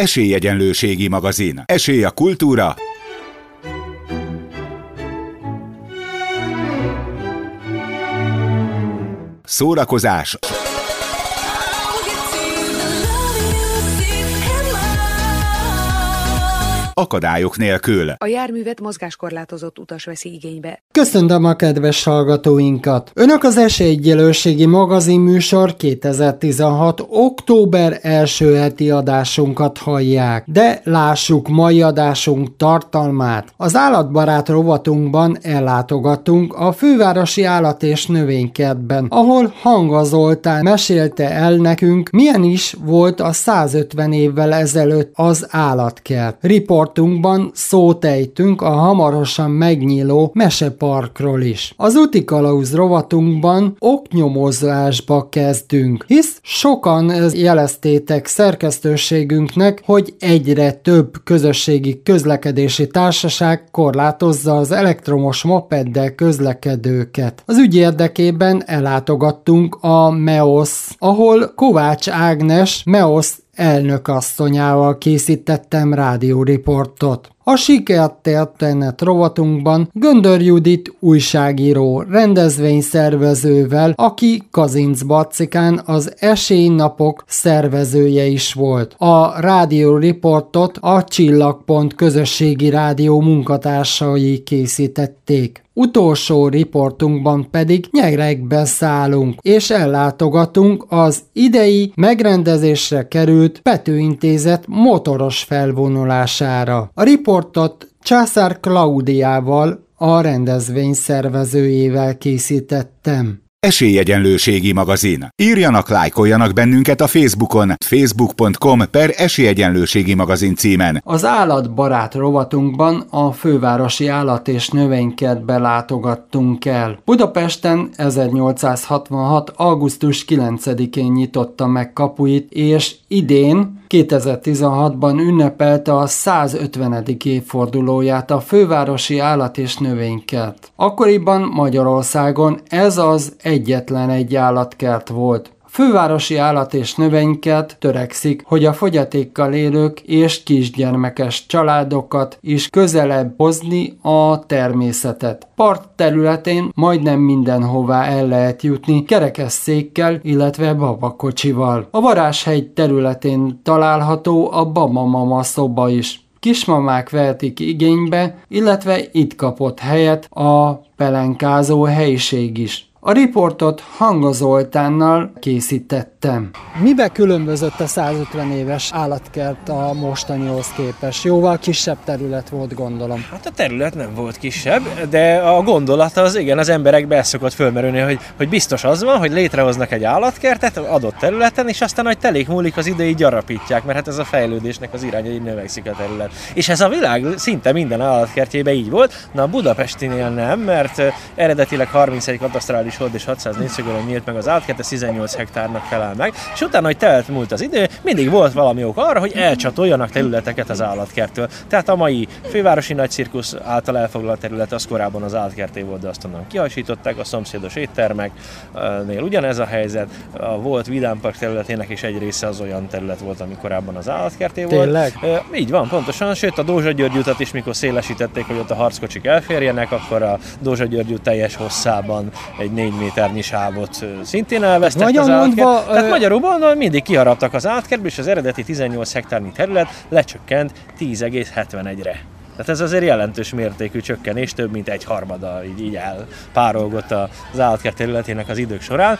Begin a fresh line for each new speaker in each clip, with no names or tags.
Esélyegyenlőségi magazin. Esély a kultúra. Szórakozás. Akadályok nélkül.
A járművet mozgáskorlátozott utas veszi igénybe.
Köszöntöm a kedves hallgatóinkat! Önök az Esélyegyelőségi magazin műsor 2016. október első heti adásunkat hallják. De lássuk mai adásunk tartalmát. Az állatbarát rovatunkban ellátogatunk a fővárosi állat és növénykertben, ahol Hanga Zoltán mesélte el nekünk, milyen is volt a 150 évvel ezelőtt az állatkert. Report robotunkban szót ejtünk a hamarosan megnyíló meseparkról is. Az úti kalauz rovatunkban oknyomozásba kezdünk, hisz sokan jeleztétek szerkesztőségünknek, hogy egyre több közösségi közlekedési társaság korlátozza az elektromos mopeddel közlekedőket. Az ügy érdekében ellátogattunk a MEOS, ahol Kovács Ágnes MEOS elnökasszonyával készítettem rádióriportot. A sikertörténet rovatunkban Göndör Judit újságíró, rendezvényszervezővel, aki Kazinc Bacikán az esélynapok szervezője is volt. A rádióriportot a Csillagpont közösségi rádió munkatársai készítették. Utolsó riportunkban pedig nyerekbe szállunk, és ellátogatunk az idei megrendezésre került Petőintézet motoros felvonulására. A riportot Császár Klaudiával, a rendezvény szervezőjével készítettem.
Esélyegyenlőségi magazin. Írjanak, lájkoljanak bennünket a Facebookon, facebook.com per esélyegyenlőségi magazin címen.
Az állatbarát rovatunkban a fővárosi állat és növénykertbe látogattunk el. Budapesten 1866. augusztus 9-én nyitotta meg kapuit, és idén 2016-ban ünnepelte a 150. évfordulóját a fővárosi állat és növénykert. Akkoriban Magyarországon ez az egyetlen egy állatkert volt. Fővárosi állat és növényket törekszik, hogy a fogyatékkal élők és kisgyermekes családokat is közelebb hozni a természetet. Part területén majdnem mindenhová el lehet jutni kerekesszékkel, illetve babakocsival. A Varáshegy területén található a Babamama szoba is kismamák vehetik igénybe, illetve itt kapott helyet a pelenkázó helyiség is. A riportot Hanga Zoltánnal készítettem. Mibe különbözött a 150 éves állatkert a mostanihoz képest? Jóval kisebb terület volt, gondolom.
Hát a terület nem volt kisebb, de a gondolat az igen, az emberekbe el szokott fölmerülni, hogy, hogy biztos az van, hogy létrehoznak egy állatkertet adott területen, és aztán, hogy telik múlik az idei gyarapítják, mert hát ez a fejlődésnek az iránya, hogy növekszik a terület. És ez a világ szinte minden állatkertjében így volt, na a Budapestinél nem, mert eredetileg 31 katasztrális is hold és 600 négyszögölön nyílt meg az átkert, ez 18 hektárnak felel meg, és utána, hogy telt múlt az idő, mindig volt valami ok arra, hogy elcsatoljanak területeket az állatkertől. Tehát a mai fővárosi nagy cirkusz által elfoglalt terület az korábban az állatkerté volt, de azt onnan kihajsították, a szomszédos éttermeknél ugyanez a helyzet, a volt Vidámpark területének is egy része az olyan terület volt, ami korábban az állatkerté volt.
Tényleg?
Így van, pontosan, sőt a Dózsa György utat is, mikor szélesítették, hogy ott a harckocsik elférjenek, akkor a Dózsa György út teljes hosszában egy 4 méternyi sávot szintén elvesztek az állatkert. Tehát magyarul mindig kiharaptak az állatkertbe, és az eredeti 18 hektárnyi terület lecsökkent 10,71-re. Tehát ez azért jelentős mértékű csökkenés, több mint egy harmada így, így elpárolgott az állatkert területének az idők során,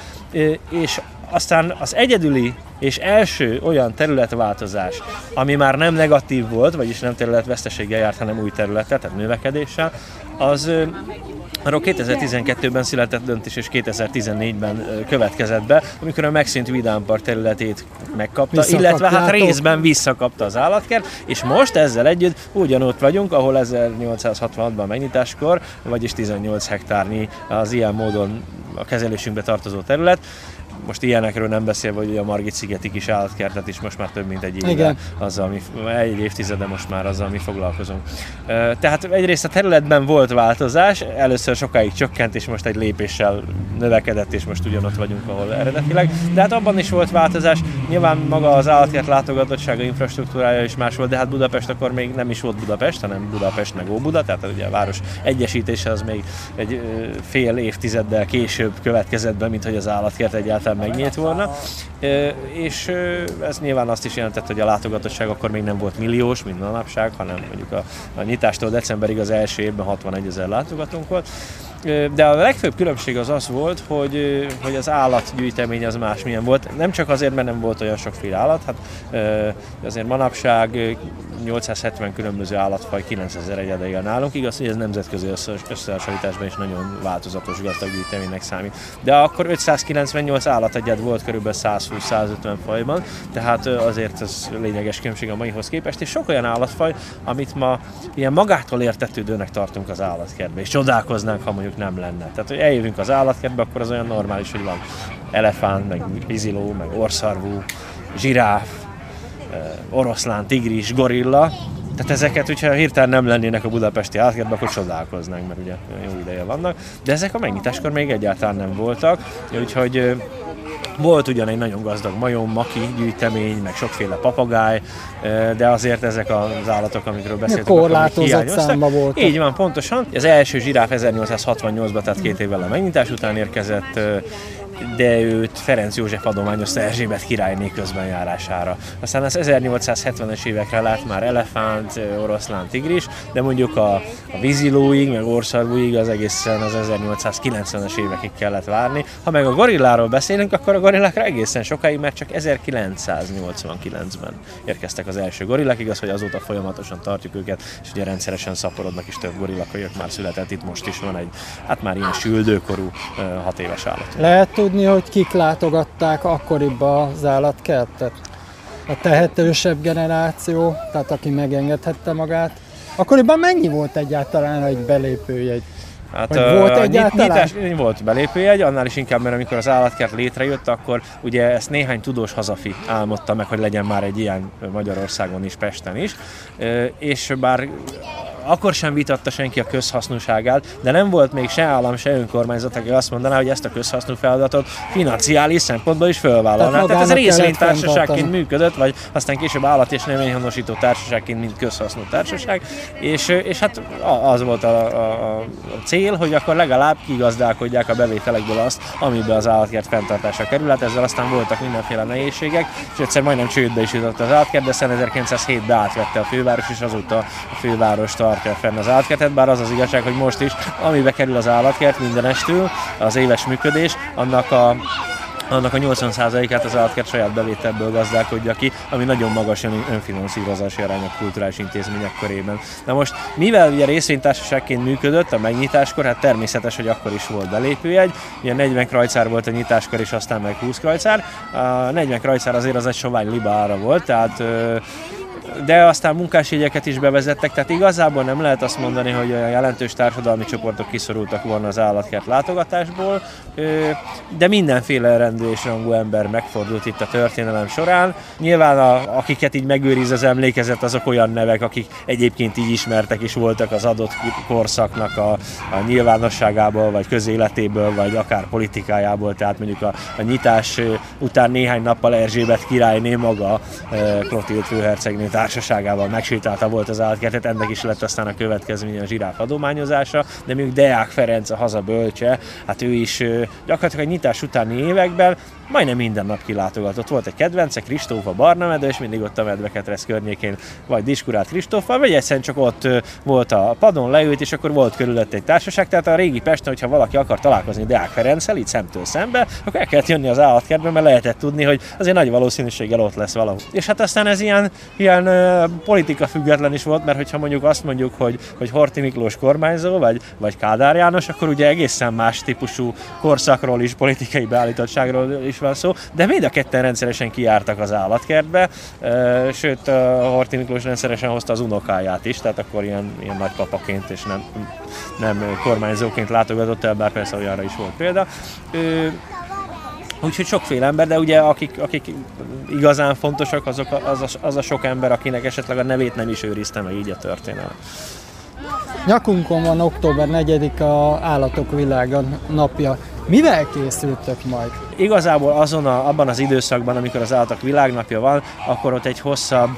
és aztán az egyedüli és első olyan területváltozás, ami már nem negatív volt, vagyis nem területveszteséggel járt, hanem új területet, tehát növekedéssel, az Arról 2012-ben született döntés, és 2014-ben következett be, amikor a megszűnt Vidám Park területét megkapta, illetve hát részben visszakapta az állatkert, és most ezzel együtt ugyanott vagyunk, ahol 1866-ban megnyitáskor, vagyis 18 hektárnyi az ilyen módon a kezelésünkbe tartozó terület, most ilyenekről nem beszélve, hogy a Margit szigeti kis állatkertet is most már több mint egy éve, Igen. azzal, mi, egy évtizede most már azzal mi foglalkozunk. Tehát egyrészt a területben volt változás, először sokáig csökkent, és most egy lépéssel növekedett, és most ugyanott vagyunk, ahol eredetileg. De hát abban is volt változás. Nyilván maga az állatkert látogatottsága, infrastruktúrája is más volt, de hát Budapest akkor még nem is volt Budapest, hanem Budapest meg Óbuda, tehát ugye a város egyesítése az még egy fél évtizeddel később következett be, mint hogy az állatkert egyáltalán megnyílt volna. És ez nyilván azt is jelentett, hogy a látogatottság akkor még nem volt milliós, mint manapság, hanem mondjuk a, a nyitástól decemberig az első évben 61 ezer látogatónk volt. De a legfőbb különbség az az volt, hogy, hogy az állatgyűjtemény az másmilyen volt. Nem csak azért, mert nem volt olyan sokféle állat, hát azért manapság 870 különböző állatfaj 9000 egyede él nálunk. Igaz, hogy ez nemzetközi összehasonlításban is nagyon változatos gazdag számít. De akkor 598 állategyed volt körülbelül 120-150 fajban, tehát azért ez lényeges különbség a maihoz képest, és sok olyan állatfaj, amit ma ilyen magától értetődőnek tartunk az állatkertbe, és csodálkoznánk, ha mondjuk nem lenne. Tehát, hogy eljövünk az állatkertbe, akkor az olyan normális, hogy van elefánt, meg viziló, meg orszarvú, zsiráf, oroszlán, tigris, gorilla, tehát ezeket, hogyha hirtelen nem lennének a budapesti állatkertben, akkor csodálkoznánk, mert ugye jó ideje vannak. De ezek a megnyitáskor még egyáltalán nem voltak, úgyhogy volt ugyan egy nagyon gazdag majom, maki gyűjtemény, meg sokféle papagáj, de azért ezek az állatok, amikről beszéltünk,
korlátozott számba volt.
Így van, pontosan. Az első zsiráf 1868-ban, tehát két évvel a megnyitás után érkezett, de őt Ferenc József adományozta Erzsébet királyné járására. Aztán az 1870-es évekre lát már elefánt, oroszlán, tigris, de mondjuk a, a vízilóig, meg orszarvúig az egészen az 1890-es évekig kellett várni. Ha meg a gorilláról beszélünk, akkor a gorillákra egészen sokáig, mert csak 1989-ben érkeztek az első gorillák, igaz, hogy azóta folyamatosan tartjuk őket, és ugye rendszeresen szaporodnak is több gorillak, már született, itt most is van egy, hát már ilyen süldőkorú hat éves állat.
Lehet tudni, hogy kik látogatták akkoriban az állatkertet? A tehetősebb generáció, tehát aki megengedhette magát. Akkoriban mennyi volt egyáltalán egy belépőjegy?
Hát, uh, volt egyáltalán? Nyitás, volt belépőjegy, annál is inkább, mert amikor az állatkert létrejött, akkor ugye ezt néhány tudós hazafi álmodta meg, hogy legyen már egy ilyen Magyarországon is, Pesten is. És bár akkor sem vitatta senki a közhasznúságát, de nem volt még se állam, se önkormányzat, aki azt mondaná, hogy ezt a közhasznú feladatot financiális szempontból is fölvállalná. Tehát, Tehát ez részvénytársaságként működött, vagy aztán később állat és növényhonosító társaságként, mint közhasznú társaság, és, és hát az volt a, a, a cél, hogy akkor legalább kigazdálkodják a bevételekből azt, amiben az állatkert fenntartása kerül. Hát ezzel aztán voltak mindenféle nehézségek, és egyszer majdnem csődbe is jutott az állatkert, de 1907-ben átvette a főváros, és azóta a főváros tartja fenn az állatkertet, bár az az igazság, hogy most is, amibe kerül az állatkert mindenestül, az éves működés, annak a annak a 80%-át az állatkert saját bevételből gazdálkodja ki, ami nagyon magas önfinanszírozási arány a kulturális intézmények körében. Na most, mivel ugye részvénytársaságként működött a megnyitáskor, hát természetes, hogy akkor is volt belépőjegy, ugye 40 krajcár volt a nyitáskor, és aztán meg 20 krajcár. A 40 krajcár azért az egy sovány liba ára volt, tehát de aztán munkásjegyeket is bevezettek, tehát igazából nem lehet azt mondani, hogy a jelentős társadalmi csoportok kiszorultak volna az állatkert látogatásból, de mindenféle rendű és rangú ember megfordult itt a történelem során. Nyilván a, akiket így megőriz az emlékezet, azok olyan nevek, akik egyébként így ismertek is voltak az adott korszaknak a, a nyilvánosságából, vagy közéletéből, vagy akár politikájából, tehát mondjuk a, a nyitás után néhány nappal Erzsébet királyné maga Klotild főhercegnő társaságával megsétálta volt az állatkertet, ennek is lett aztán a következménye a zsiráf adományozása, de még Deák Ferenc a haza bölcse, hát ő is gyakorlatilag a nyitás utáni években majdnem minden nap kilátogatott. Volt egy kedvence, Kristóf a barna medve, és mindig ott a medveketresz környékén, vagy diskurált Kristóffal, vagy egyszerűen csak ott volt a padon, leült, és akkor volt körülött egy társaság. Tehát a régi Pesten, hogyha valaki akar találkozni Deák Ferenccel, így szemtől szembe, akkor el kellett jönni az állatkertbe, mert lehetett tudni, hogy azért nagy valószínűséggel ott lesz valahol. És hát aztán ez ilyen, ilyen politika független is volt, mert hogyha mondjuk azt mondjuk, hogy, hogy Horti Miklós kormányzó, vagy, vagy Kádár János, akkor ugye egészen más típusú korszakról is, politikai beállítottságról is van szó, de mind a ketten rendszeresen kijártak az állatkertbe, sőt, Horti Miklós rendszeresen hozta az unokáját is, tehát akkor ilyen, ilyen nagypapaként és nem, nem kormányzóként látogatott el, bár persze olyanra is volt példa. Úgyhogy sokféle ember, de ugye akik, akik igazán fontosak, azok az, a, az a sok ember, akinek esetleg a nevét nem is őrizte meg így a történelem.
Nyakunkon van október 4 a Állatok Világa napja. Mivel készültök majd?
Igazából azon a, abban az időszakban, amikor az állatok világnapja van, akkor ott egy hosszabb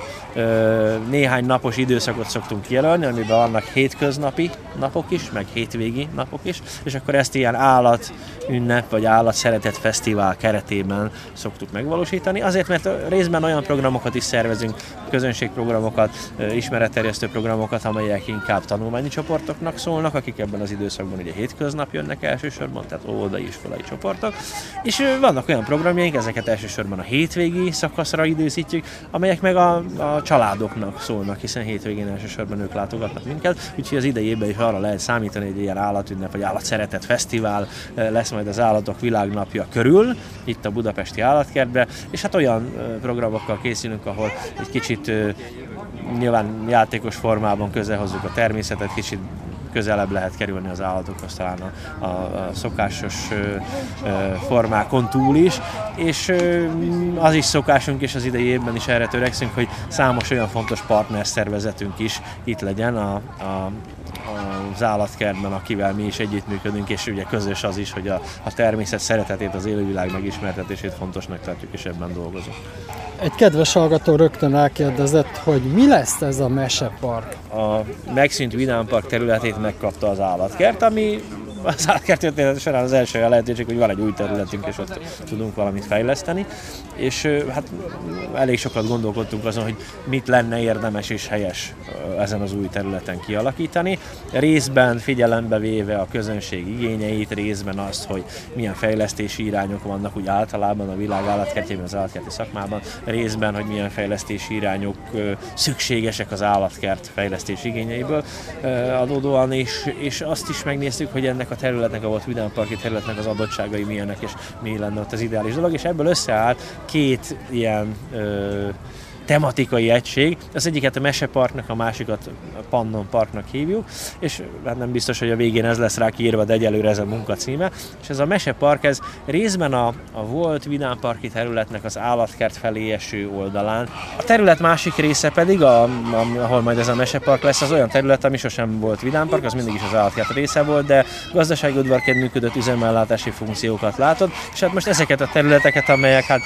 néhány napos időszakot szoktunk kijelölni, amiben vannak hétköznapi napok is, meg hétvégi napok is, és akkor ezt ilyen állat ünnep vagy állat szeretet fesztivál keretében szoktuk megvalósítani. Azért, mert részben olyan programokat is szervezünk, közönségprogramokat, ismeretterjesztő programokat, amelyek inkább tanulmányi csoportoknak szólnak, akik ebben az időszakban ugye hétköznap jönnek elsősorban, tehát óvodai iskolai csoportok. És vannak olyan programjaink, ezeket elsősorban a hétvégi szakaszra időzítjük, amelyek meg a, a családoknak szólnak, hiszen hétvégén elsősorban ők látogatnak minket, úgyhogy az idejében is arra lehet számítani, hogy ilyen állatünnep vagy állatszeretet fesztivál eh, lesz majd az állatok világnapja körül, itt a Budapesti Állatkertbe, és hát olyan eh, programokkal készülünk, ahol egy kicsit eh, nyilván játékos formában közel hozzuk a természetet, kicsit közelebb lehet kerülni az állatokhoz talán a, a, a szokásos ö, ö, formákon túl is, és ö, az is szokásunk, és az idei évben is erre törekszünk, hogy számos olyan fontos partner szervezetünk is itt legyen a, a az állatkertben, akivel mi is együttműködünk, és ugye közös az is, hogy a, a természet szeretetét, az élővilág megismertetését fontosnak tartjuk, és ebben dolgozunk.
Egy kedves hallgató rögtön rákérdezett, hogy mi lesz ez a mesepark?
A megszűnt Vidámpark területét megkapta az állatkert, ami az átkert során az első lehetőség, hogy van egy új területünk, és ott tudunk valamit fejleszteni. És hát elég sokat gondolkodtunk azon, hogy mit lenne érdemes és helyes ezen az új területen kialakítani. Részben figyelembe véve a közönség igényeit, részben azt, hogy milyen fejlesztési irányok vannak úgy általában a világ állatkertjében, az állatkerti szakmában, részben, hogy milyen fejlesztési irányok szükségesek az állatkert fejlesztési igényeiből adódóan, és, és azt is megnéztük, hogy ennek a területnek, a volt Vidánparki területnek az adottságai milyenek, és mi lenne ott az ideális dolog, és ebből összeállt két ilyen ö, tematikai egység. Az egyiket a Meseparknak, a másikat a Pannon Parknak hívjuk, és hát nem biztos, hogy a végén ez lesz rá kiírva, de egyelőre ez a munka címe. És ez a Mesepark, ez részben a, a volt Vidámparki területnek az állatkert felé eső oldalán. A terület másik része pedig, a, ahol majd ez a Mesepark lesz, az olyan terület, ami sosem volt Vidámpark, az mindig is az állatkert része volt, de gazdasági udvarként működött üzemellátási funkciókat látott, és hát most ezeket a területeket, amelyek hát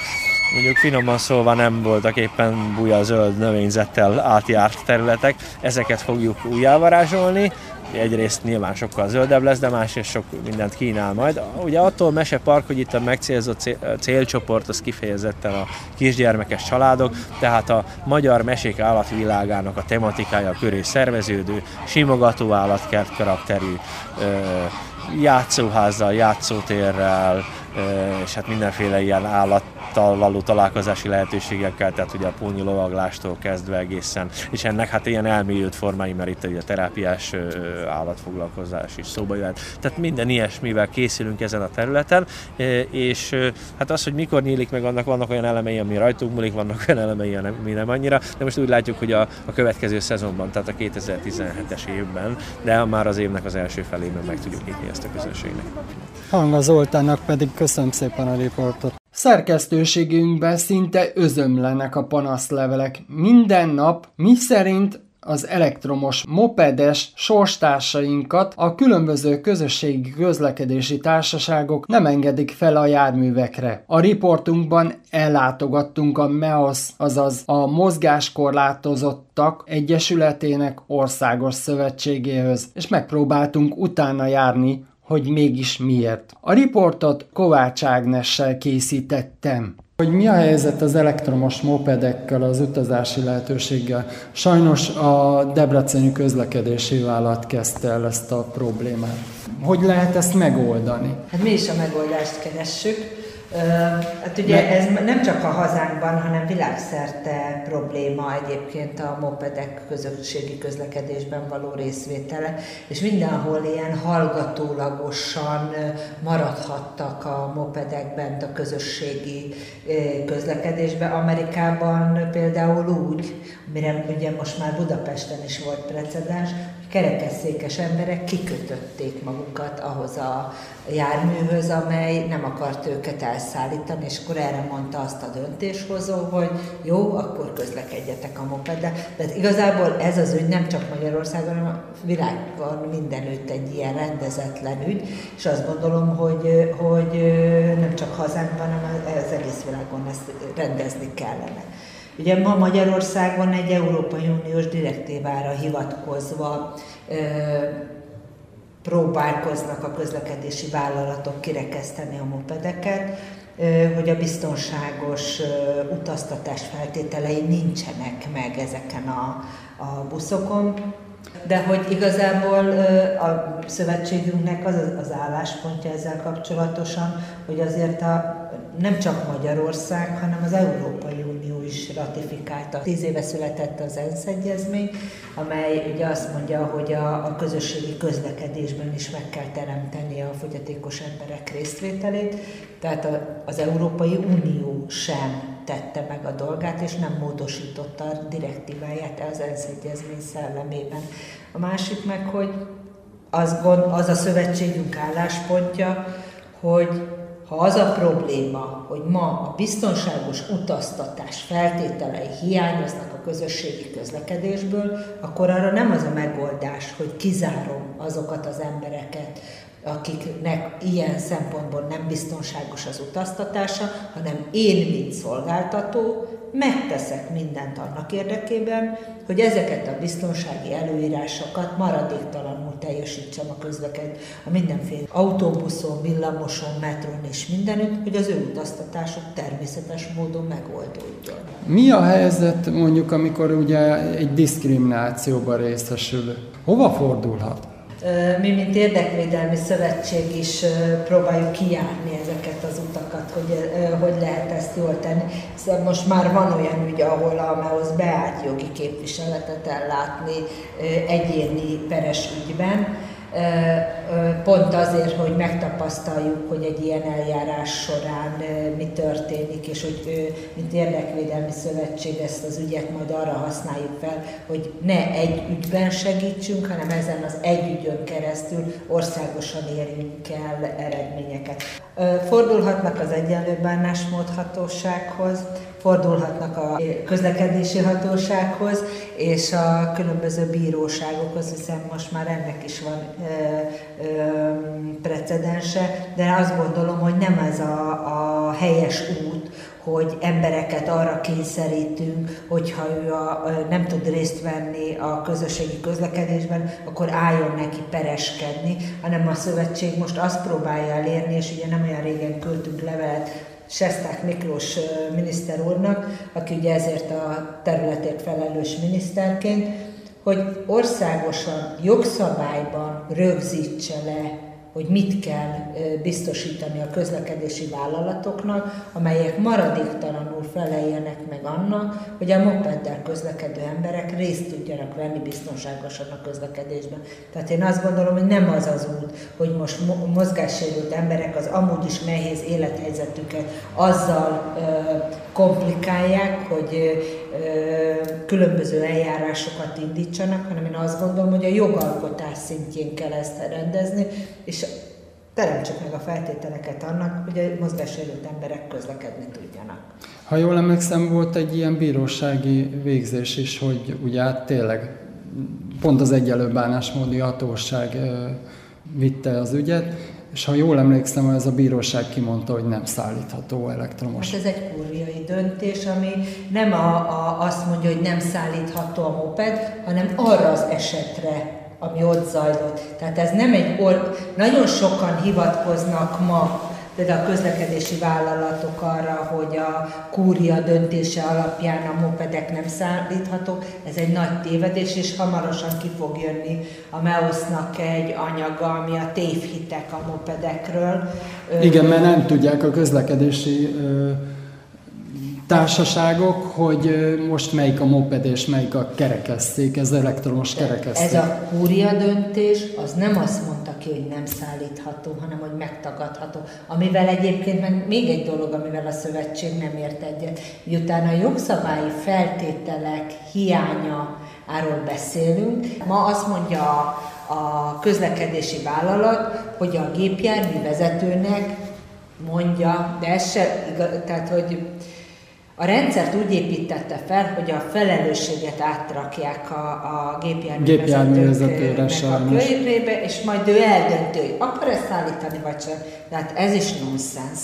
mondjuk finoman szólva nem voltak éppen buja zöld növényzettel átjárt területek, ezeket fogjuk újjávarázsolni, egyrészt nyilván sokkal zöldebb lesz, de másrészt sok mindent kínál majd. Ugye attól Mesepark, hogy itt a megcélzott célcsoport az kifejezetten a kisgyermekes családok, tehát a magyar mesék állatvilágának a tematikája köré szerveződő, simogató állatkert karakterű, játszóházzal, játszótérrel, és hát mindenféle ilyen állattal való találkozási lehetőségekkel, tehát ugye a póni lovaglástól kezdve egészen, és ennek hát ilyen elmélyült formái, mert itt ugye a terápiás állatfoglalkozás is szóba jöhet. Tehát minden ilyesmivel készülünk ezen a területen, és hát az, hogy mikor nyílik meg, annak vannak olyan elemei, ami rajtunk múlik, vannak olyan elemei, ami nem annyira, de most úgy látjuk, hogy a, a következő szezonban, tehát a 2017-es évben, de már az évnek az első felében meg tudjuk nyitni ezt a közönségnek.
Hanga Zoltánnak pedig köszönöm szépen a riportot.
Szerkesztőségünkben szinte özömlenek a panaszlevelek. Minden nap mi szerint az elektromos mopedes sorstársainkat a különböző közösségi közlekedési társaságok nem engedik fel a járművekre. A riportunkban ellátogattunk a MEOS, azaz a Mozgáskorlátozottak Egyesületének országos szövetségéhez, és megpróbáltunk utána járni hogy mégis miért. A riportot Kovács Ágnessel készítettem. Hogy mi a helyzet az elektromos mopedekkel, az utazási lehetőséggel? Sajnos a Debreceni közlekedési vállalat kezdte el ezt a problémát. Hogy lehet ezt megoldani?
Hát mi is a megoldást keressük. Hát ugye ez nem csak a hazánkban, hanem világszerte probléma egyébként a mopedek közösségi közlekedésben való részvétele, és mindenhol ilyen hallgatólagosan maradhattak a mopedek bent a közösségi közlekedésbe. Amerikában például úgy, mire ugye most már Budapesten is volt precedens, kerekesszékes emberek kikötötték magukat ahhoz a járműhöz, amely nem akart őket elszállítani, és akkor erre mondta azt a döntéshozó, hogy jó, akkor közlekedjetek a mopeddel. De igazából ez az ügy nem csak Magyarországon, hanem a világon mindenütt egy ilyen rendezetlen ügy, és azt gondolom, hogy, hogy nem csak hazánkban, hanem az egész világon ezt rendezni kellene. Ugye ma Magyarországon egy Európai Uniós direktívára hivatkozva próbálkoznak a közlekedési vállalatok kirekeszteni a mopedeket, hogy a biztonságos utaztatás feltételei nincsenek meg ezeken a, a buszokon. De hogy igazából a szövetségünknek az az álláspontja ezzel kapcsolatosan, hogy azért a, nem csak Magyarország, hanem az Európai is ratifikálta. Tíz éve született az ENSZ egyezmény, amely ugye azt mondja, hogy a, a közösségi közlekedésben is meg kell teremteni a fogyatékos emberek résztvételét, tehát a, az Európai Unió sem tette meg a dolgát, és nem módosította a direktíváját az ENSZ egyezmény szellemében. A másik meg, hogy az, gond, az a szövetségünk álláspontja, hogy ha az a probléma, hogy ma a biztonságos utaztatás feltételei hiányoznak a közösségi közlekedésből, akkor arra nem az a megoldás, hogy kizárom azokat az embereket, akiknek ilyen szempontból nem biztonságos az utaztatása, hanem én, mint szolgáltató, megteszek mindent annak érdekében, hogy ezeket a biztonsági előírásokat maradéktalanul teljesítsem a közleked, a mindenféle autóbuszon, villamoson, metron és mindenütt, hogy az ő utaztatásuk természetes módon megoldódjon.
Mi a helyzet mondjuk, amikor ugye egy diszkriminációban részesül? Hova fordulhat?
Mi, mint érdekvédelmi szövetség is próbáljuk kijárni ezeket az utakat, hogy hogy lehet ezt jól tenni. Szóval most már van olyan ügy, ahol a MEOSZ beállt jogi képviseletet ellátni egyéni peres ügyben, pont azért, hogy megtapasztaljuk, hogy egy ilyen eljárás során mi történik, és hogy mint érdekvédelmi szövetség ezt az ügyet majd arra használjuk fel, hogy ne egy ügyben segítsünk, hanem ezen az egy ügyön keresztül országosan érjünk el eredményeket. Fordulhatnak az egyenlő bánásmód hatósághoz, fordulhatnak a közlekedési hatósághoz és a különböző bíróságokhoz, hiszen most már ennek is van ö, ö, precedense, de azt gondolom, hogy nem ez a, a helyes út, hogy embereket arra kényszerítünk, hogyha ő a, nem tud részt venni a közösségi közlekedésben, akkor álljon neki pereskedni, hanem a szövetség most azt próbálja elérni, és ugye nem olyan régen küldtünk levelet Sesták Miklós miniszter úrnak, aki ugye ezért a területért felelős miniszterként, hogy országosan jogszabályban rögzítse le hogy mit kell biztosítani a közlekedési vállalatoknak, amelyek maradéktalanul feleljenek meg annak, hogy a mopeddel közlekedő emberek részt tudjanak venni biztonságosan a közlekedésben. Tehát én azt gondolom, hogy nem az az út, hogy most mozgássérült emberek az amúgy is nehéz élethelyzetüket azzal komplikálják, hogy különböző eljárásokat indítsanak, hanem én azt gondolom, hogy a jogalkotás szintjén kell ezt rendezni, és teremtsük meg a feltételeket annak, hogy a mozgássérült emberek közlekedni tudjanak.
Ha jól emlékszem, volt egy ilyen bírósági végzés is, hogy ugye hát tényleg pont az egyelő bánásmódi hatóság vitte az ügyet, és ha jól emlékszem, ez a bíróság kimondta, hogy nem szállítható elektromos.
Hát ez egy kurviai döntés, ami nem a, a, azt mondja, hogy nem szállítható a moped, hanem arra az esetre ami ott zajlott. Tehát ez nem egy or... Nagyon sokan hivatkoznak ma például a közlekedési vállalatok arra, hogy a kúria döntése alapján a mopedek nem szállíthatók. Ez egy nagy tévedés, és hamarosan ki fog jönni a MEOS-nak egy anyaga, ami a tévhitek a mopedekről.
Igen, mert nem tudják a közlekedési társaságok, hogy most melyik a moped és melyik a kerekesszék, ez elektromos kerekesszék.
Ez a kúria döntés, az nem azt mondta ki, hogy nem szállítható, hanem hogy megtagadható. Amivel egyébként meg még egy dolog, amivel a szövetség nem ért egyet. Miután a jogszabályi feltételek hiánya áról beszélünk, ma azt mondja a, a közlekedési vállalat, hogy a gépjármű vezetőnek mondja, de ez se igaz, tehát hogy a rendszert úgy építette fel, hogy a felelősséget átrakják a, a gépjárművezetőknek a körébe, és majd ő eldöntő, hogy akar ezt szállítani, vagy sem. Tehát ez is nonsens.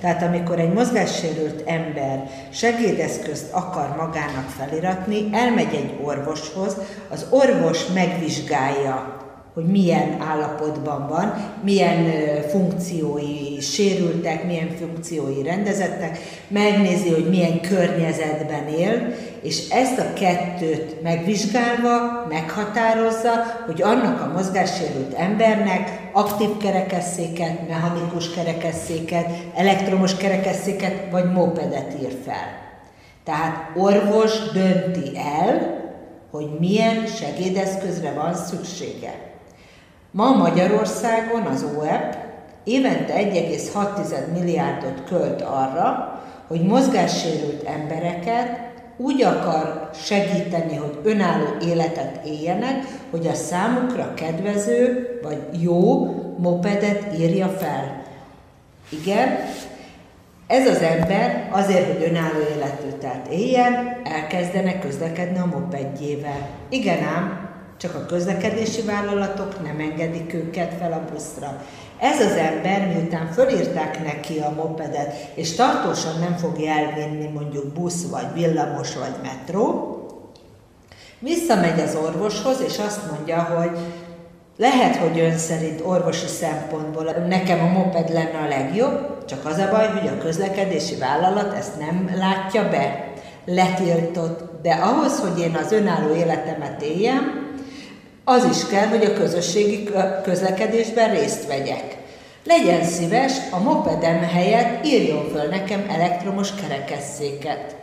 Tehát amikor egy mozgássérült ember segédeszközt akar magának feliratni, elmegy egy orvoshoz, az orvos megvizsgálja hogy milyen állapotban van, milyen funkciói sérültek, milyen funkciói rendezettek, megnézi, hogy milyen környezetben él, és ezt a kettőt megvizsgálva meghatározza, hogy annak a mozgássérült embernek aktív kerekesszéket, mechanikus kerekesszéket, elektromos kerekesszéket vagy mopedet ír fel. Tehát orvos dönti el, hogy milyen segédeszközre van szüksége. Ma Magyarországon az OEP évente 1,6 milliárdot költ arra, hogy mozgássérült embereket úgy akar segíteni, hogy önálló életet éljenek, hogy a számukra kedvező vagy jó mopedet írja fel. Igen, ez az ember azért, hogy önálló életet éljen, elkezdene közlekedni a mopedjével. Igen ám, csak a közlekedési vállalatok nem engedik őket fel a buszra. Ez az ember, miután fölírták neki a mopedet, és tartósan nem fogja elvinni mondjuk busz, vagy villamos, vagy metró, visszamegy az orvoshoz, és azt mondja, hogy lehet, hogy ön szerint orvosi szempontból nekem a moped lenne a legjobb, csak az a baj, hogy a közlekedési vállalat ezt nem látja be, letiltott, de ahhoz, hogy én az önálló életemet éljem, az is kell, hogy a közösségi közlekedésben részt vegyek. Legyen szíves, a mopedem helyett írjon föl nekem elektromos kerekesszéket.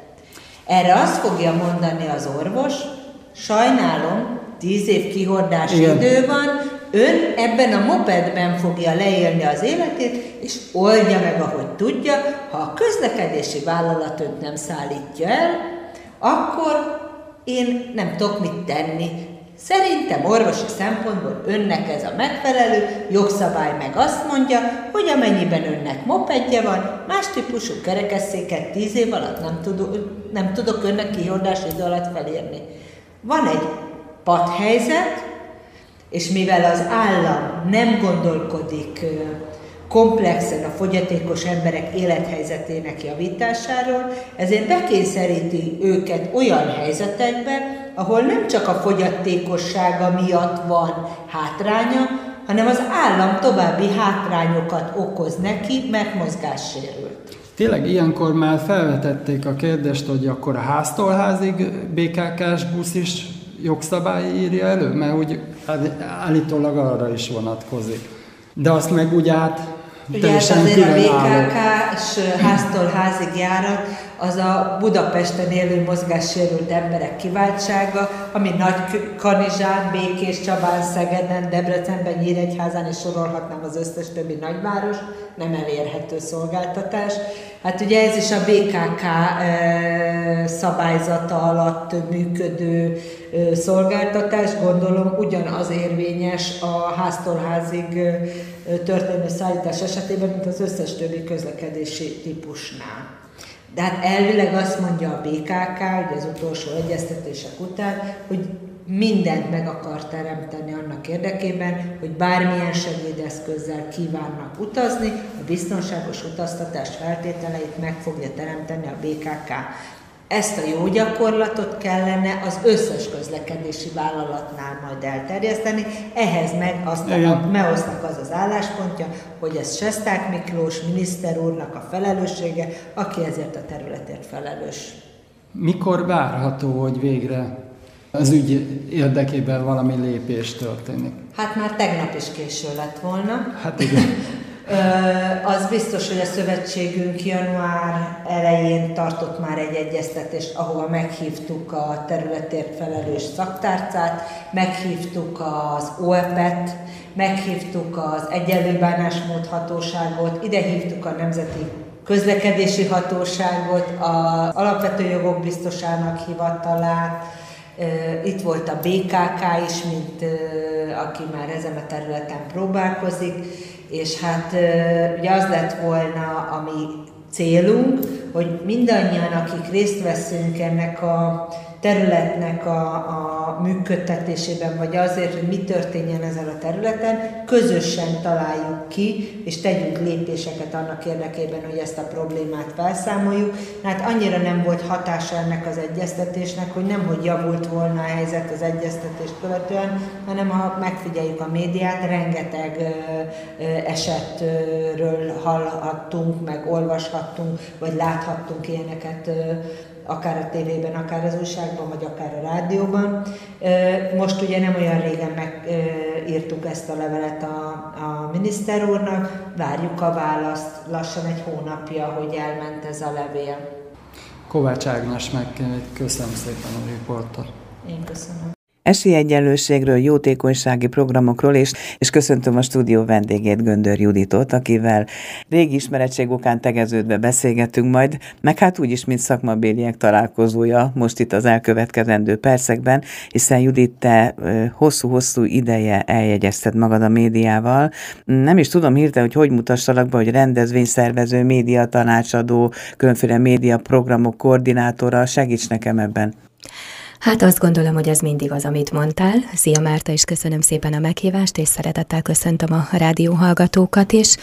Erre azt fogja mondani az orvos, sajnálom, tíz év kihordási Igen. idő van, ön ebben a mopedben fogja leélni az életét, és oldja meg, ahogy tudja, ha a közlekedési vállalat önt nem szállítja el, akkor én nem tudok mit tenni. Szerintem orvosi szempontból önnek ez a megfelelő, jogszabály meg azt mondja, hogy amennyiben önnek mopedje van, más típusú kerekesszéket tíz év alatt nem tudok, nem tudok önnek kihordás idő alatt felérni. Van egy padhelyzet, és mivel az állam nem gondolkodik komplexen a fogyatékos emberek élethelyzetének javításáról, ezért bekényszeríti őket olyan helyzetekbe, ahol nem csak a fogyatékossága miatt van hátránya, hanem az állam további hátrányokat okoz neki, mert mozgássérült.
Tényleg ilyenkor már felvetették a kérdést, hogy akkor a háztól házig BKK-s busz is jogszabály írja elő, mert úgy állítólag arra is vonatkozik. De azt meg úgy át
Ugye ez azért a BKK-s háztól házig járat, az a Budapesten élő mozgássérült emberek kiváltsága, ami Nagy Kanizsán, Békés, Csabán, Szegeden, Debrecenben, Nyíregyházán és sorolhatnám az összes többi nagyváros, nem elérhető szolgáltatás. Hát ugye ez is a BKK szabályzata alatt működő szolgáltatás, gondolom ugyanaz érvényes a háztól házig történő szállítás esetében, mint az összes többi közlekedési típusnál. De hát elvileg azt mondja a BKK, ugye az utolsó egyeztetések után, hogy mindent meg akar teremteni annak érdekében, hogy bármilyen segédeszközzel kívánnak utazni, a biztonságos utaztatás feltételeit meg fogja teremteni a BKK. Ezt a jó gyakorlatot kellene az összes közlekedési vállalatnál majd elterjeszteni, ehhez meg azt a MEOSZ-nak az az álláspontja, hogy ez Sesták Miklós miniszter úrnak a felelőssége, aki ezért a területért felelős.
Mikor várható, hogy végre az ügy érdekében valami lépés történik?
Hát már tegnap is késő lett volna.
Hát igen.
Az biztos, hogy a szövetségünk január elején tartott már egy egyeztetést, ahova meghívtuk a területért felelős szaktárcát, meghívtuk az OEP-et, meghívtuk az egyenlő bánásmód hatóságot, ide hívtuk a Nemzeti Közlekedési Hatóságot, az Alapvető Jogok Biztosának hivatalát, itt volt a BKK is, mint aki már ezen a területen próbálkozik, és hát ugye az lett volna a mi célunk, hogy mindannyian, akik részt veszünk ennek a területnek a, a működtetésében, vagy azért, hogy mi történjen ezen a területen, közösen találjuk ki, és tegyünk lépéseket annak érdekében, hogy ezt a problémát felszámoljuk. Hát annyira nem volt hatása ennek az egyeztetésnek, hogy nem, hogy javult volna a helyzet az egyeztetést követően, hanem ha megfigyeljük a médiát, rengeteg ö, ö, esetről hallhattunk, meg olvashattunk, vagy láthattunk ilyeneket ö, akár a tévében, akár az újságban, vagy akár a rádióban. Most ugye nem olyan régen megírtuk ezt a levelet a, a miniszter úrnak, várjuk a választ, lassan egy hónapja, hogy elment ez a levél.
Kovács Ágnes meg köszönöm szépen a riportot.
Én köszönöm
esélyegyenlőségről, jótékonysági programokról, és, és köszöntöm a stúdió vendégét, Göndör Juditot, akivel régi ismeretség okán tegeződve beszélgetünk majd, meg hát úgyis, mint szakmabéliek találkozója most itt az elkövetkezendő percekben, hiszen Judit, te hosszú-hosszú ideje eljegyezted magad a médiával. Nem is tudom hirtelen, hogy hogy mutassalak be, hogy rendezvényszervező, média tanácsadó, különféle média programok koordinátora, segíts nekem ebben.
Hát azt gondolom, hogy ez mindig az, amit mondtál. Szia Márta, és köszönöm szépen a meghívást, és szeretettel köszöntöm a rádió hallgatókat is.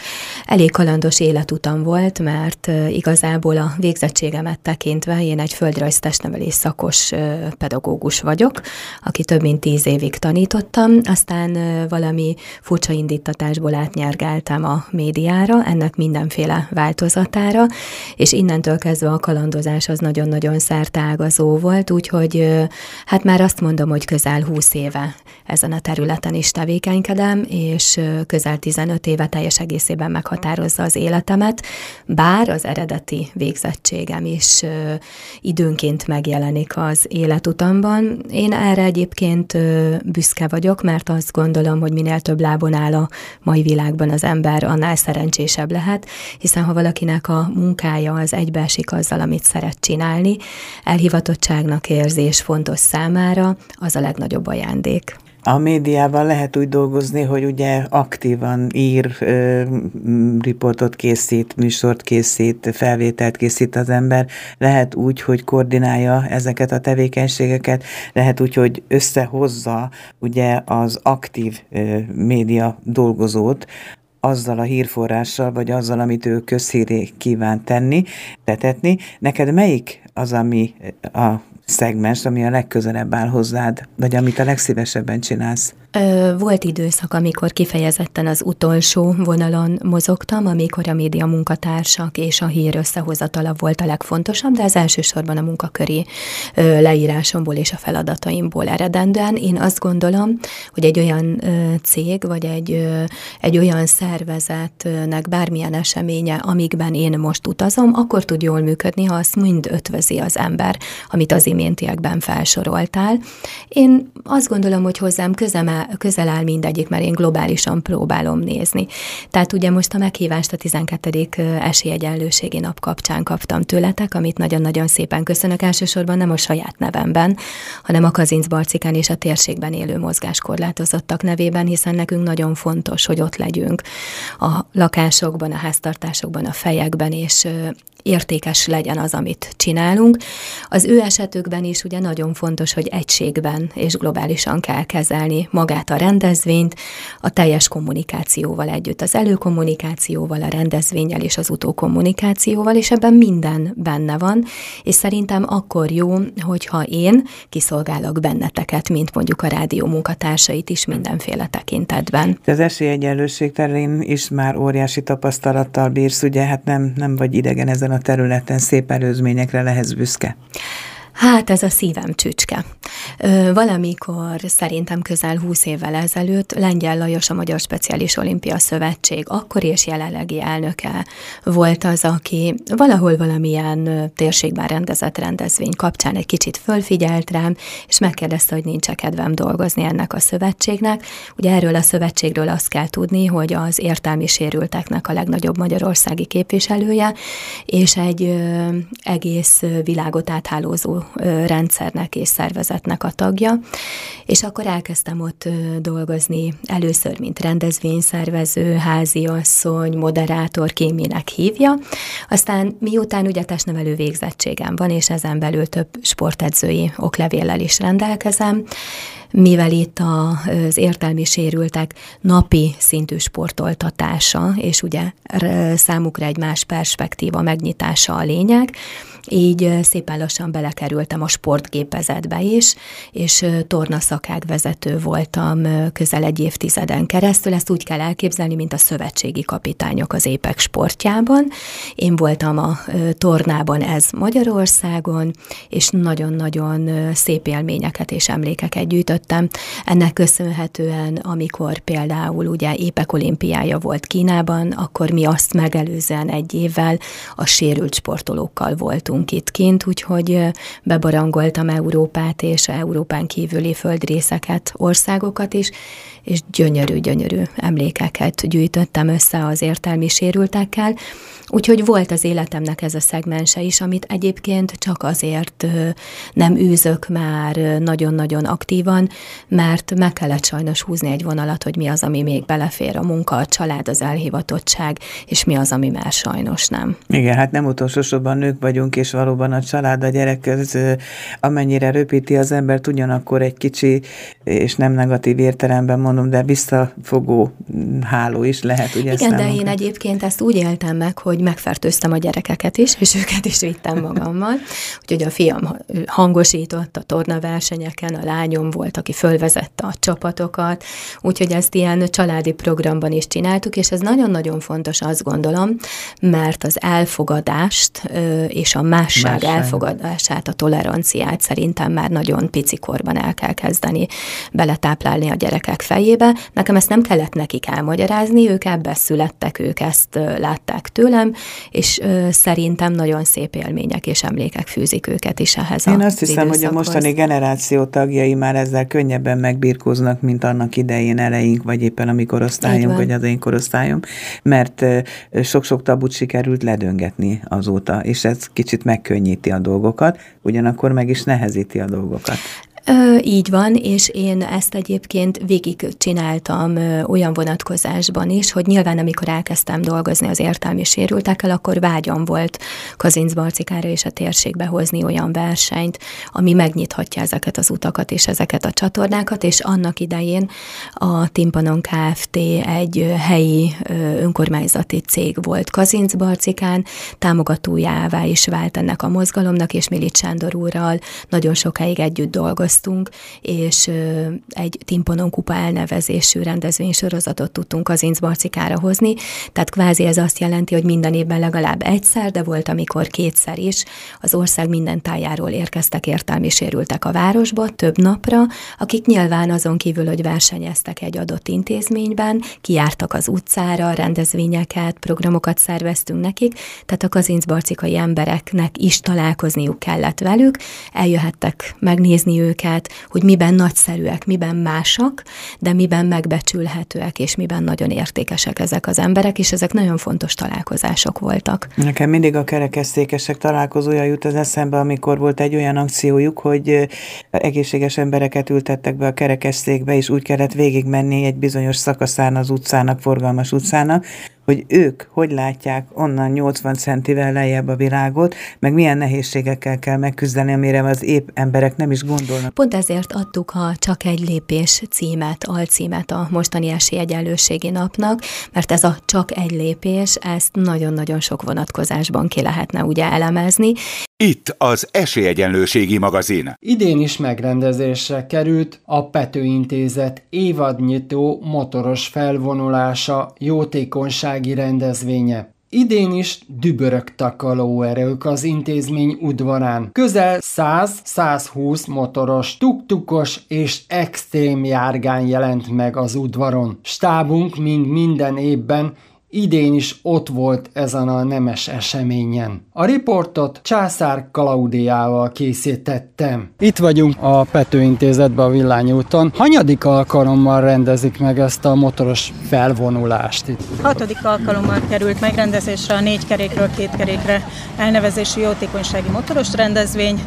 Elég kalandos életutam volt, mert igazából a végzettségemet tekintve én egy földrajz testnevelés szakos pedagógus vagyok, aki több mint tíz évig tanítottam, aztán valami furcsa indítatásból átnyergáltam a médiára, ennek mindenféle változatára, és innentől kezdve a kalandozás az nagyon-nagyon szertágazó volt, úgyhogy hát már azt mondom, hogy közel 20 éve ezen a területen is tevékenykedem, és közel 15 éve teljes egészében meghatározza az életemet, bár az eredeti végzettségem is időnként megjelenik az életutamban. Én erre egyébként büszke vagyok, mert azt gondolom, hogy minél több lábon áll a mai világban az ember, annál szerencsésebb lehet, hiszen ha valakinek a munkája az egybeesik azzal, amit szeret csinálni, elhivatottságnak érzés, fontos számára, az a legnagyobb ajándék.
A médiában lehet úgy dolgozni, hogy ugye aktívan ír, riportot készít, műsort készít, felvételt készít az ember. Lehet úgy, hogy koordinálja ezeket a tevékenységeket, lehet úgy, hogy összehozza ugye az aktív média dolgozót, azzal a hírforrással, vagy azzal, amit ő közhíré kíván tenni, tetetni. Neked melyik az, ami a szegmens, ami a legközelebb áll hozzád, vagy amit a legszívesebben csinálsz?
Volt időszak, amikor kifejezetten az utolsó vonalon mozogtam, amikor a média munkatársak és a hír összehozatala volt a legfontosabb, de az elsősorban a munkaköri leírásomból és a feladataimból eredendően. Én azt gondolom, hogy egy olyan cég, vagy egy, egy olyan szervezetnek bármilyen eseménye, amikben én most utazom, akkor tud jól működni, ha azt mind ötvözi az ember, amit az iméntiekben felsoroltál. Én azt gondolom, hogy hozzám közel áll mindegyik, mert én globálisan próbálom nézni. Tehát ugye most a meghívást a 12. esélyegyenlőségi nap kapcsán kaptam tőletek, amit nagyon-nagyon szépen köszönök elsősorban nem a saját nevemben, hanem a Kazinc Barcikán és a térségben élő mozgáskorlátozottak nevében, hiszen nekünk nagyon fontos, hogy ott legyünk a lakásokban, a háztartásokban, a fejekben, és értékes legyen az, amit csinálunk. Az ő esetükben is ugye nagyon fontos, hogy egységben és globálisan kell kezelni magát a rendezvényt, a teljes kommunikációval együtt, az előkommunikációval, a rendezvényel és az utókommunikációval, és ebben minden benne van, és szerintem akkor jó, hogyha én kiszolgálok benneteket, mint mondjuk a rádió munkatársait is mindenféle tekintetben.
Az esélyegyenlőség terén is már óriási tapasztalattal bírsz, ugye hát nem, nem vagy idegen ezen a területen, szép előzményekre lehetsz büszke.
Hát ez a szívem csücske. Valamikor szerintem közel 20 évvel ezelőtt Lengyel Lajos a Magyar Speciális Olimpia Szövetség akkor és jelenlegi elnöke volt az, aki valahol valamilyen térségben rendezett rendezvény kapcsán egy kicsit fölfigyelt rám, és megkérdezte, hogy nincs kedvem dolgozni ennek a szövetségnek. Ugye erről a szövetségről azt kell tudni, hogy az értelmi sérülteknek a legnagyobb magyarországi képviselője, és egy egész világot áthálózó rendszernek és szervezetnek a tagja, és akkor elkezdtem ott dolgozni először, mint rendezvényszervező, háziasszony, moderátor, kéminek hívja, aztán miután ugye testnevelő végzettségem van, és ezen belül több sportedzői oklevéllel is rendelkezem, mivel itt az értelmi sérültek napi szintű sportoltatása, és ugye számukra egy más perspektíva megnyitása a lényeg, így szépen lassan belekerültem a sportgépezetbe is, és tornaszakák vezető voltam közel egy évtizeden keresztül. Ezt úgy kell elképzelni, mint a szövetségi kapitányok az épek sportjában. Én voltam a tornában ez Magyarországon, és nagyon-nagyon szép élményeket és emlékeket gyűjtöttem. Ennek köszönhetően, amikor például ugye épek olimpiája volt Kínában, akkor mi azt megelőzően egy évvel a sérült sportolókkal voltunk itt kint, úgyhogy bebarangoltam Európát és Európán kívüli földrészeket, országokat is, és gyönyörű-gyönyörű emlékeket gyűjtöttem össze az értelmi sérültekkel, Úgyhogy volt az életemnek ez a szegmense is, amit egyébként csak azért nem űzök már nagyon-nagyon aktívan, mert meg kellett sajnos húzni egy vonalat, hogy mi az, ami még belefér a munka, a család, az elhivatottság, és mi az, ami már sajnos nem.
Igen, hát nem utolsó sorban nők vagyunk, és valóban a család, a gyerek, ez, amennyire röpíti az embert, ugyanakkor egy kicsi, és nem negatív értelemben mondom, de visszafogó háló is lehet.
Ugye Igen, de én egyébként ezt úgy éltem meg, hogy megfertőztem a gyerekeket is, és őket is vittem magammal. Úgyhogy a fiam hangosított a tornaversenyeken, a lányom volt, aki fölvezette a csapatokat, úgyhogy ezt ilyen családi programban is csináltuk, és ez nagyon-nagyon fontos, azt gondolom, mert az elfogadást és a másság, másság. elfogadását, a toleranciát szerintem már nagyon pici korban el kell kezdeni beletáplálni a gyerekek fejébe. Nekem ezt nem kellett nekik elmagyarázni, ők ebbe születtek, ők ezt látták tőlem, és szerintem nagyon szép élmények és emlékek fűzik őket is ehhez
Én azt hiszem, hogy a mostani generáció tagjai már ezzel könnyebben megbirkóznak, mint annak idején eleink, vagy éppen a mi korosztályunk, vagy az én korosztályom, mert sok-sok tabut sikerült ledöngetni azóta, és ez kicsit megkönnyíti a dolgokat, ugyanakkor meg is nehezíti a dolgokat.
Ö, így van, és én ezt egyébként végig csináltam ö, olyan vonatkozásban is, hogy nyilván amikor elkezdtem dolgozni az értelmi sérültekkel, akkor vágyam volt Kazinc Barcikára és a térségbe hozni olyan versenyt, ami megnyithatja ezeket az utakat és ezeket a csatornákat, és annak idején a Timpanon Kft. egy helyi ö, önkormányzati cég volt Kazinc Barcikán, támogatójává is vált ennek a mozgalomnak, és Milit Sándor úrral nagyon sokáig együtt dolgoztam, dolgoztunk, és egy Timponon Kupa elnevezésű rendezvénysorozatot tudtunk az Inzbarcikára hozni, tehát kvázi ez azt jelenti, hogy minden évben legalább egyszer, de volt, amikor kétszer is. Az ország minden tájáról érkeztek értelmi sérültek a városba több napra, akik nyilván azon kívül, hogy versenyeztek egy adott intézményben, kijártak az utcára, rendezvényeket, programokat szerveztünk nekik, tehát a kazincbarcikai embereknek is találkozniuk kellett velük, eljöhettek megnézni őket, őket, hogy miben nagyszerűek, miben másak, de miben megbecsülhetőek, és miben nagyon értékesek ezek az emberek, és ezek nagyon fontos találkozások voltak.
Nekem mindig a kerekesztékesek találkozója jut az eszembe, amikor volt egy olyan akciójuk, hogy egészséges embereket ültettek be a kerekesztékbe, és úgy kellett végigmenni egy bizonyos szakaszán az utcának, forgalmas utcának, hogy ők hogy látják onnan 80 centivel lejjebb a világot, meg milyen nehézségekkel kell megküzdeni, amire az épp emberek nem is gondolnak.
Pont ezért adtuk a Csak egy lépés címet, alcímet a mostani esélyegyenlőségi napnak, mert ez a Csak egy lépés, ezt nagyon-nagyon sok vonatkozásban ki lehetne ugye elemezni.
Itt az Esélyegyenlőségi magazin.
Idén is megrendezésre került a Pető Intézet évadnyitó motoros felvonulása jótékonyság gazdasági rendezvénye. Idén is dübörögtek a lóerők az intézmény udvarán. Közel 100-120 motoros, tuktukos és extrém járgány jelent meg az udvaron. Stábunk, mint minden évben, idén is ott volt ezen a nemes eseményen. A riportot Császár Klaudiával készítettem. Itt vagyunk a Pető Intézetben a Villányúton. Hanyadik alkalommal rendezik meg ezt a motoros felvonulást itt?
Hatodik alkalommal került megrendezésre a négy kerékről két kerékre elnevezésű jótékonysági motoros rendezvény.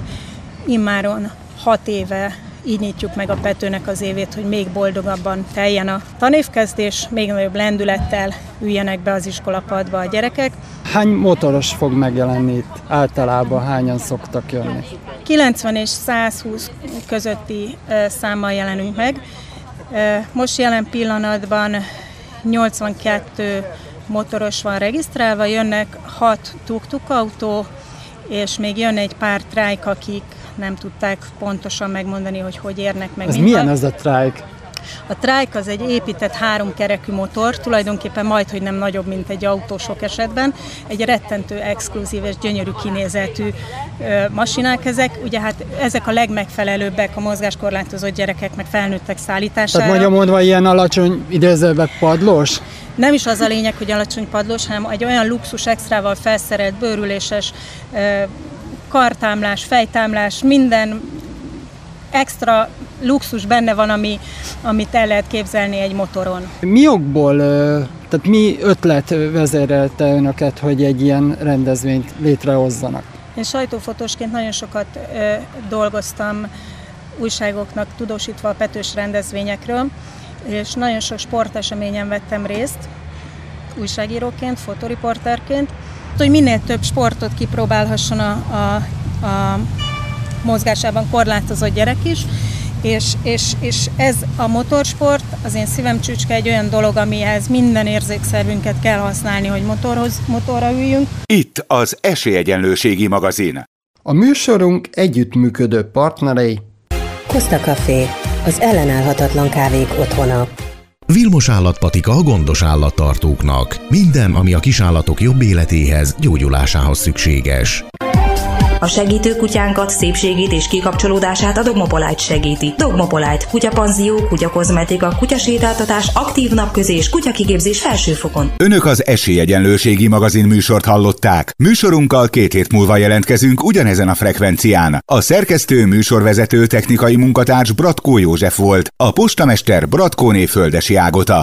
Immáron hat éve így nyitjuk meg a Petőnek az évét, hogy még boldogabban teljen a tanévkezdés, még nagyobb lendülettel üljenek be az iskolapadba a gyerekek.
Hány motoros fog megjelenni itt? Általában hányan szoktak jönni?
90 és 120 közötti számmal jelenünk meg. Most jelen pillanatban 82 motoros van regisztrálva, jönnek 6 tuk-tuk autó, és még jön egy pár trájk, akik nem tudták pontosan megmondani, hogy hogy érnek meg.
Ez milyen ez a trike?
A trike az egy épített háromkerekű motor, tulajdonképpen majd, hogy nem nagyobb, mint egy autó sok esetben. Egy rettentő exkluzív és gyönyörű kinézetű ö, masinák ezek. Ugye hát ezek a legmegfelelőbbek a mozgáskorlátozott gyerekek, meg felnőttek szállítására.
Tehát mondja mondva ilyen alacsony idézőbe padlós?
Nem is az a lényeg, hogy alacsony padlós, hanem egy olyan luxus extrával felszerelt, bőrüléses, kartámlás, fejtámlás, minden extra luxus benne van, ami, amit el lehet képzelni egy motoron.
Mi okból, tehát mi ötlet vezérelte önöket, hogy egy ilyen rendezvényt létrehozzanak?
Én sajtófotósként nagyon sokat ö, dolgoztam újságoknak tudósítva a petős rendezvényekről, és nagyon sok sporteseményen vettem részt, újságíróként, fotoriporterként, hogy minél több sportot kipróbálhasson a, a, a mozgásában korlátozott gyerek is, és, és, és ez a motorsport, az én szívem csücske egy olyan dolog, amihez minden érzékszervünket kell használni, hogy motorhoz, motorra üljünk.
Itt az Esélyegyenlőségi magazin.
A műsorunk együttműködő partnerei
Costa Café, az ellenállhatatlan kávék otthona.
Vilmos állatpatika a gondos állattartóknak. Minden, ami a kisállatok jobb életéhez, gyógyulásához szükséges.
A segítő kutyánkat, szépségét és kikapcsolódását a Dogmopolite segíti. Dogmopolite, kutyapanzió, kutyakozmetika, kutyasétáltatás, aktív napközés, kutyakigépzés felsőfokon.
Önök az Esélyegyenlőségi magazin műsort hallották. Műsorunkkal két hét múlva jelentkezünk ugyanezen a frekvencián. A szerkesztő műsorvezető technikai munkatárs Bratkó József volt, a postamester Bratkóné Földesi Ágota.